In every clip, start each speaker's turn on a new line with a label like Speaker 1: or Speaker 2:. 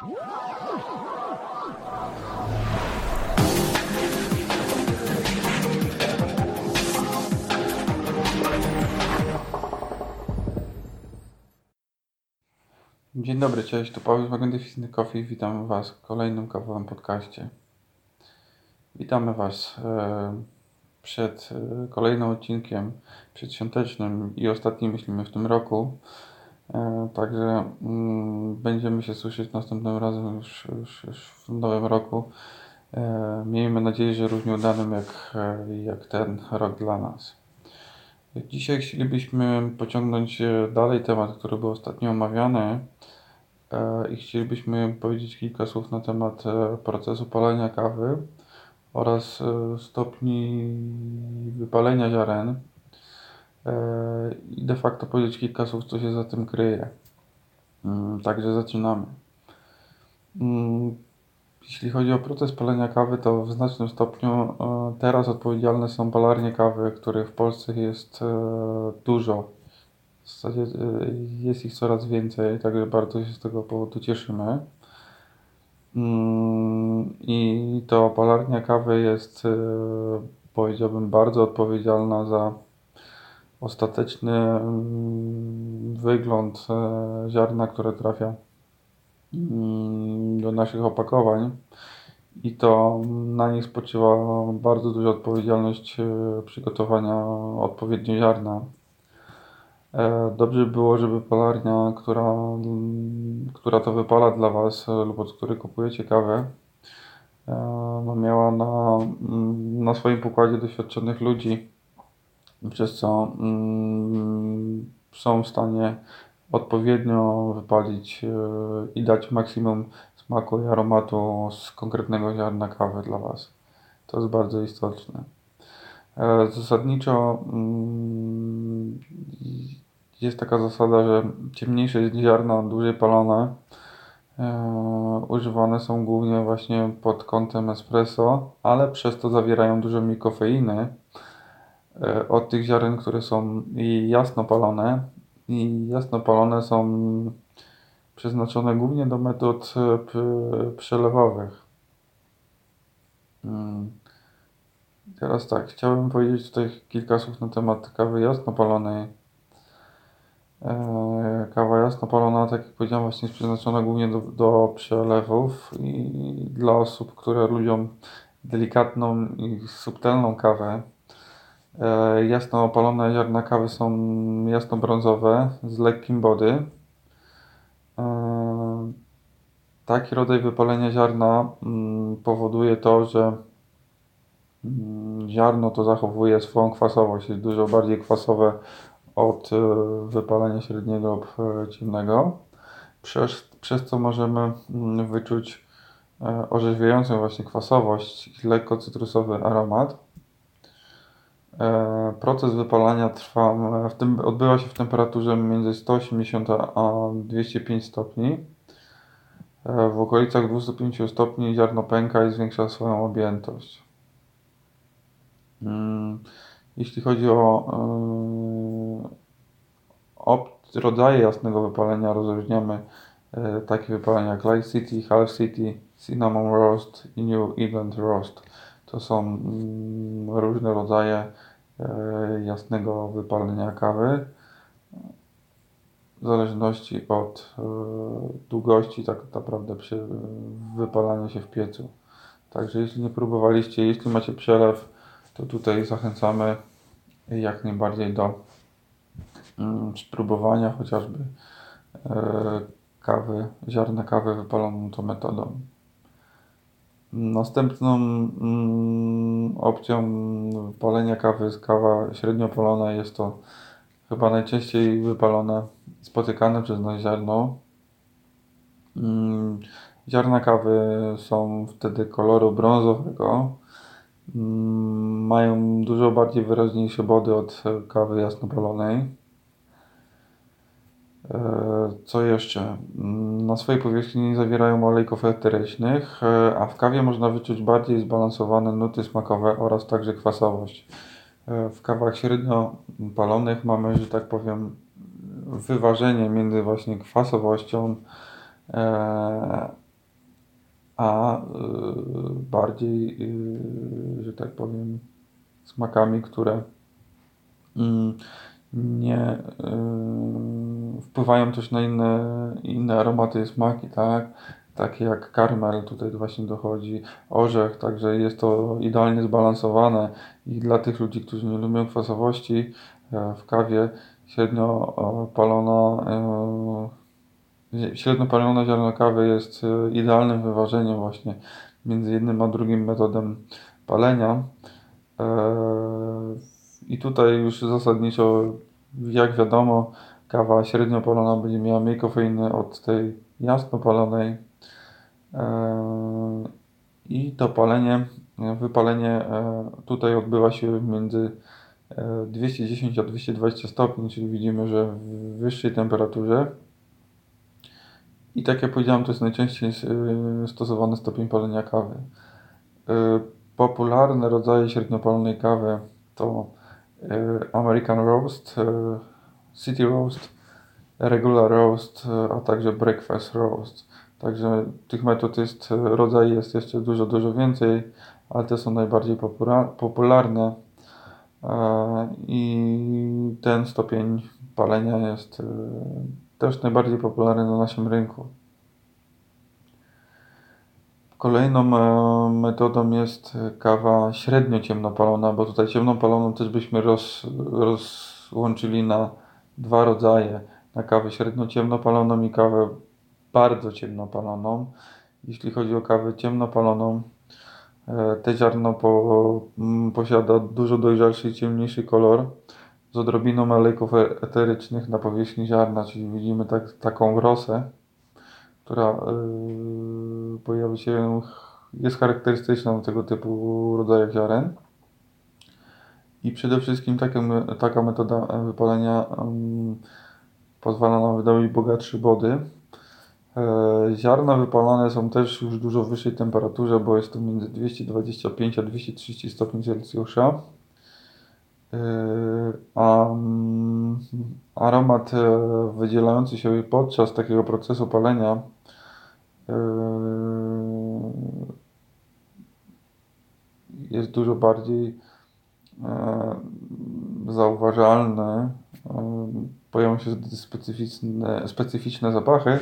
Speaker 1: Dzień dobry, cześć, tu Paweł z Magnificent Coffee. Witam Was w kolejnym kawowym podcaście. Witamy Was e, przed e, kolejnym odcinkiem przedświątecznym i ostatnim, myślimy, w tym roku. E, także mm, będziemy się słyszeć następnym razem już, już, już w nowym roku. Miejmy nadzieję, że równie udanym jak, jak ten rok dla nas. Dzisiaj chcielibyśmy pociągnąć dalej temat, który był ostatnio omawiany i chcielibyśmy powiedzieć kilka słów na temat e, procesu palenia kawy oraz e, stopni wypalenia ziaren e, i de facto powiedzieć kilka słów, co się za tym kryje. Mm, także zaczynamy. Mm, jeśli chodzi o proces palenia kawy, to w znacznym stopniu teraz odpowiedzialne są palarnie kawy, których w Polsce jest dużo w zasadzie jest ich coraz więcej, także bardzo się z tego powodu cieszymy. Mm, I to palarnia kawy jest, powiedziałbym, bardzo odpowiedzialna za ostateczny mm, wygląd e, ziarna, które trafia mm, do naszych opakowań. I to na nich spoczywa bardzo duża odpowiedzialność e, przygotowania odpowiednio ziarna. E, dobrze by było, żeby palarnia, która, która to wypala dla Was lub od której kupujecie kawę, no miała na, mm, na swoim pokładzie doświadczonych ludzi, przez co mm, są w stanie odpowiednio wypalić i dać maksimum smaku i aromatu z konkretnego ziarna kawy dla Was. To jest bardzo istotne. Zasadniczo mm, jest taka zasada, że ciemniejsze ziarna, dłużej palone, e, używane są głównie właśnie pod kątem espresso, ale przez to zawierają dużo mniej kofeiny e, od tych ziaren, które są jasno palone i jasno palone są przeznaczone głównie do metod e, przelewowych. Hmm. Teraz tak, chciałbym powiedzieć tutaj kilka słów na temat kawy jasno palonej E, kawa jasno palona, tak jak powiedziałem, właśnie jest przeznaczona głównie do, do przelewów i dla osób, które lubią delikatną i subtelną kawę. E, jasno opalone ziarna kawy są jasno-brązowe z lekkim body. E, taki rodzaj wypalenia ziarna mm, powoduje to, że mm, ziarno to zachowuje swoją kwasowość, jest dużo bardziej kwasowe od e, wypalenia średniego lub ciemnego, przez, przez co możemy mm, wyczuć orzeźwiającą właśnie kwasowość i lekko cytrusowy aromat. Proces wypalania trwa, w tym, odbywa się w temperaturze między 180 a 205 stopni. W okolicach 205 stopni ziarno pęka i zwiększa swoją objętość. Mm, jeśli chodzi o yy, rodzaje jasnego wypalenia, rozróżniamy takie wypalenia jak Light City, Half City, Cinnamon Roast i New England Roast. To są yy, różne rodzaje yy, jasnego wypalenia kawy w zależności od y, długości tak naprawdę przy wypalaniu się w piecu. Także jeśli nie próbowaliście, jeśli macie przelew, to tutaj zachęcamy jak najbardziej do mm, spróbowania chociażby e, kawy, ziarna kawy wypaloną tą metodą. Następną mm, opcją palenia kawy jest kawa średnio palona. Jest to chyba najczęściej wypalone, spotykane przez nas ziarno. Mm, ziarna kawy są wtedy koloru brązowego. Mm, mają dużo bardziej wyraźniejsze body od kawy jasnopalonej. E, co jeszcze? Mm, na swojej powierzchni nie zawierają olejków eterycznych, e, a w kawie można wyczuć bardziej zbalansowane nuty smakowe oraz także kwasowość. E, w kawach średnio palonych mamy, że tak powiem, wyważenie między właśnie kwasowością a bardziej, że tak powiem, smakami, które nie wpływają też na inne, inne aromaty i smaki, tak? Takie jak karmel tutaj właśnie dochodzi, orzech, także jest to idealnie zbalansowane i dla tych ludzi, którzy nie lubią kwasowości e, w kawie średnio e, palona e, średnio palone ziarno kawy jest idealnym wyważeniem właśnie między jednym a drugim metodem palenia. I tutaj już zasadniczo, jak wiadomo, kawa średnio palona będzie miała mniej kofeiny od tej jasno palonej. I to palenie, wypalenie tutaj odbywa się między 210 a 220 stopni, czyli widzimy, że w wyższej temperaturze. I tak jak powiedziałem, to jest najczęściej stosowany stopień palenia kawy. Popularne rodzaje średniopalonej kawy to American Roast, City Roast, Regular Roast, a także Breakfast Roast. Także tych metod jest, rodzaj jest jeszcze dużo, dużo więcej, ale te są najbardziej popularne. E, I ten stopień palenia jest e, też najbardziej popularny na naszym rynku. Kolejną e, metodą jest kawa średnio ciemnopalona, bo tutaj ciemną paloną też byśmy roz, rozłączyli na dwa rodzaje. Na kawę średnio ciemnopaloną i kawę bardzo ciemnopaloną. Jeśli chodzi o kawę ciemnopaloną, E, te ziarno po, posiada dużo dojrzalszy i ciemniejszy kolor z odrobiną olejków eterycznych na powierzchni ziarna, czyli widzimy tak, taką rosę, która yy, pojawia się, jest charakterystyczna do tego typu rodzajów ziaren. I przede wszystkim taka, taka metoda wypalenia yy, pozwala nam wydobyć bogatsze body. E, ziarna wypalane są też już dużo wyższej temperaturze, bo jest to między 225 a 230 stopni Celsjusza. E, a mm, aromat e, wydzielający się podczas takiego procesu palenia jest dużo bardziej zauważalny. Pojawią się specyficzne, specyficzne zapachy,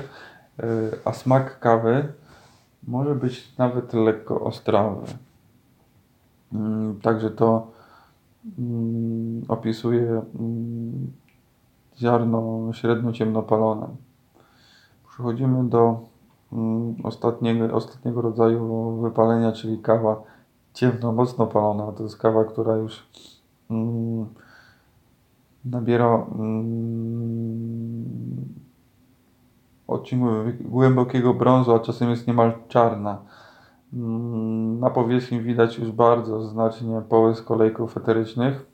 Speaker 1: E, a smak kawy może być nawet lekko ostrawy. Mm, także to mm, opisuje mm, ziarno średnio ciemnopalone. Przechodzimy do ostatniego, ostatniego rodzaju wypalenia, czyli kawa ciemno, mocno palona. To jest kawa, która już nabiera odcinku głębokiego brązu, a czasem jest niemal czarna. Mm, na powierzchni widać już bardzo znacznie połysk olejków eterycznych,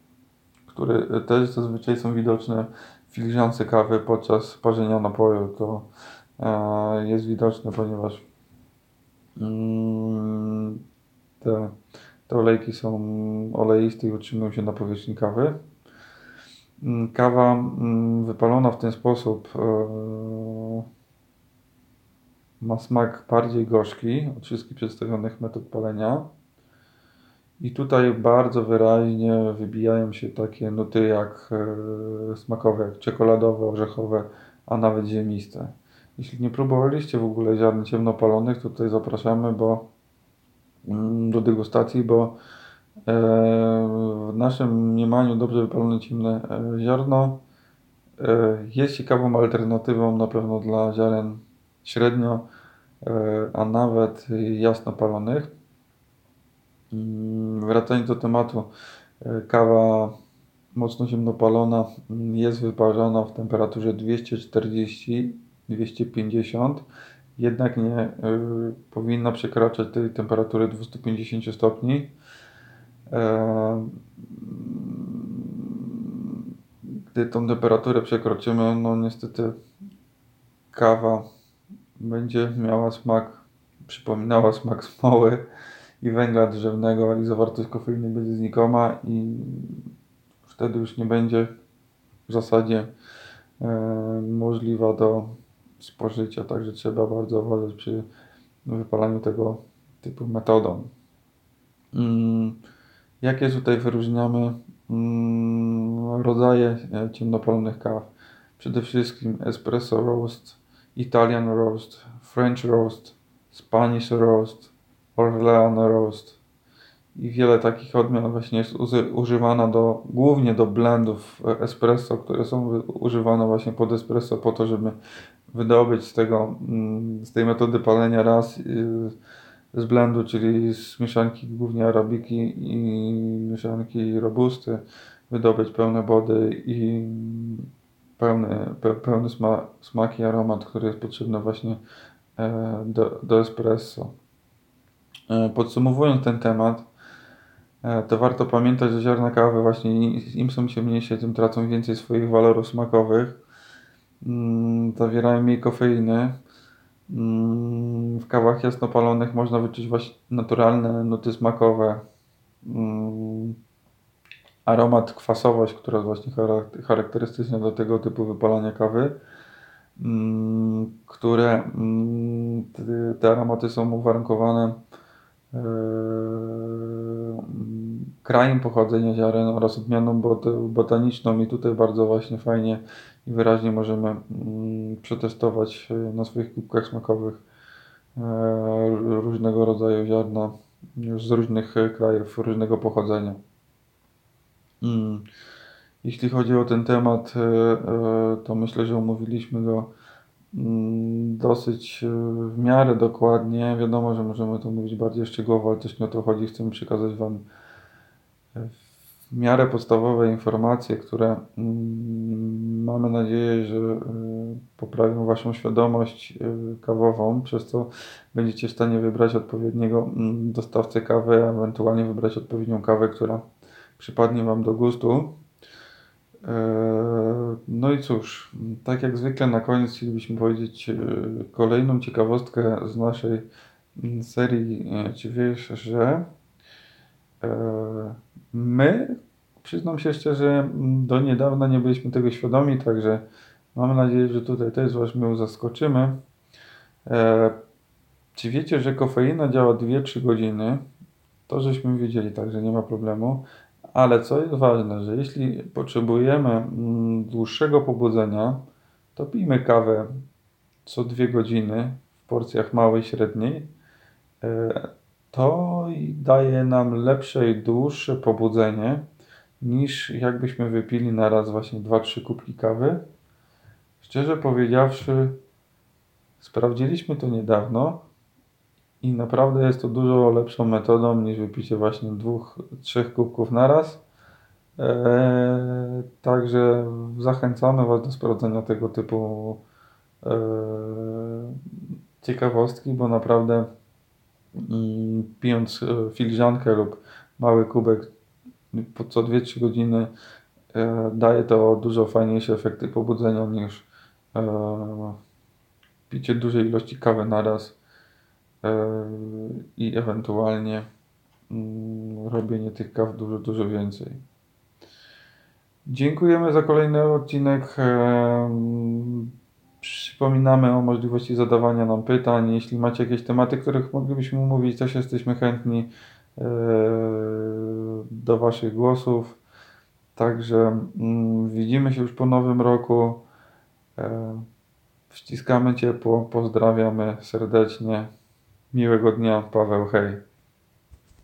Speaker 1: które też zazwyczaj są widoczne w filiżance kawy podczas parzenia napoju. To jest widoczne, ponieważ mm, te, te olejki są oleiste i utrzymują się na powierzchni kawy. Mm, kawa wypalona w ten sposób e, ma smak bardziej gorzki od wszystkich przedstawionych metod palenia. I tutaj bardzo wyraźnie wybijają się takie nuty jak e, smakowe, jak czekoladowe, orzechowe, a nawet ziemiste. Jeśli nie próbowaliście w ogóle ziarn ciemnopalonych, to tutaj zapraszamy bo, mm, do degustacji, bo e, w naszym mniemaniu dobrze wypalone ciemne e, ziarno jest ciekawą alternatywą na pewno dla ziaren średnio, e, a nawet jasno palonych. Mm, wracając do tematu, e, kawa mocno ziemnopalona mm, jest wyparzona w temperaturze 240-250, jednak nie y, powinna przekraczać tej temperatury 250 stopni. E, gdy tą temperaturę przekroczymy, no niestety kawa będzie miała smak, przypominała smak smoły i węgla drzewnego i zawartość kofeiny będzie znikoma i wtedy już nie będzie w zasadzie e, możliwa do spożycia, także trzeba bardzo uważać przy wypalaniu tego typu metodą. Mm, jakie tutaj wyróżniamy mm, rodzaje e, ciemnopalonych kaw? Przede wszystkim espresso roast, Italian roast, French roast, Spanish roast, Orleano roast i wiele takich odmian właśnie jest używana do, głównie do blendów espresso, które są używane właśnie pod espresso po to, żeby wydobyć z tego, mm, z tej metody palenia raz y, z blendu, czyli z mieszanki głównie arabiki i mieszanki robusty, wydobyć pełne body i pełny, pe, pełny sma, smak i aromat, który jest potrzebny właśnie e, do, do espresso. E, podsumowując ten temat, e, to warto pamiętać, że ziarna kawy właśnie im są ciemniejsze, tym tracą więcej swoich walorów smakowych. Mm, zawierają mniej kofeiny. Mm, w kawach jasnopalonych można wyczuć właśnie naturalne nuty smakowe. Mm, aromat, kwasowość, która jest właśnie charakterystyczna do tego typu wypalania kawy, które te aromaty są uwarunkowane krajem pochodzenia ziaren oraz odmianą botaniczną i tutaj bardzo właśnie fajnie i wyraźnie możemy mm, przetestować e, na swoich kubkach smakowych e, różnego rodzaju ziarna z różnych krajów, różnego pochodzenia. Mm. Jeśli chodzi o ten temat, to myślę, że omówiliśmy go dosyć w miarę dokładnie. Wiadomo, że możemy to mówić bardziej szczegółowo, ale też nie o to chodzi. Chcemy przekazać Wam w miarę podstawowe informacje, które mm, mamy nadzieję, że e, poprawią Waszą świadomość e, kawową, przez co będziecie w stanie wybrać odpowiedniego mm, dostawcę kawy, ewentualnie wybrać odpowiednią kawę, która przypadnie Wam do gustu. E, no i cóż, tak jak zwykle na koniec chcielibyśmy powiedzieć kolejną ciekawostkę z naszej mm, serii Czy wiesz, że My, przyznam się szczerze, do niedawna nie byliśmy tego świadomi, także mamy nadzieję, że tutaj też Was my zaskoczymy. E, czy wiecie, że kofeina działa 2-3 godziny? To żeśmy wiedzieli, także nie ma problemu. Ale co jest ważne, że jeśli potrzebujemy mm, dłuższego pobudzenia, to pijmy kawę co 2 godziny w porcjach małej, średniej. E, to daje nam lepsze i dłuższe pobudzenie niż jakbyśmy wypili na raz właśnie 2-3 kubki kawy. Szczerze powiedziawszy, sprawdziliśmy to niedawno i naprawdę jest to dużo lepszą metodą niż wypicie właśnie dwóch, trzech kubków na raz. Eee, także zachęcamy Was do sprawdzenia tego typu eee, ciekawostki, bo naprawdę pijąc e, filiżankę lub mały kubek po co 2-3 godziny e, daje to dużo fajniejsze efekty pobudzenia niż e, picie dużej ilości kawy naraz i ewentualnie mm, robienie tych kaw dużo, dużo więcej. Dziękujemy za kolejny odcinek. Przypominamy o możliwości zadawania nam pytań. Jeśli macie jakieś tematy, których moglibyśmy omówić, też jesteśmy chętni e, do Waszych głosów. Także mm, widzimy się już po nowym roku. Wciskamy ciepło, pozdrawiamy serdecznie. Miłego dnia, Paweł, hej.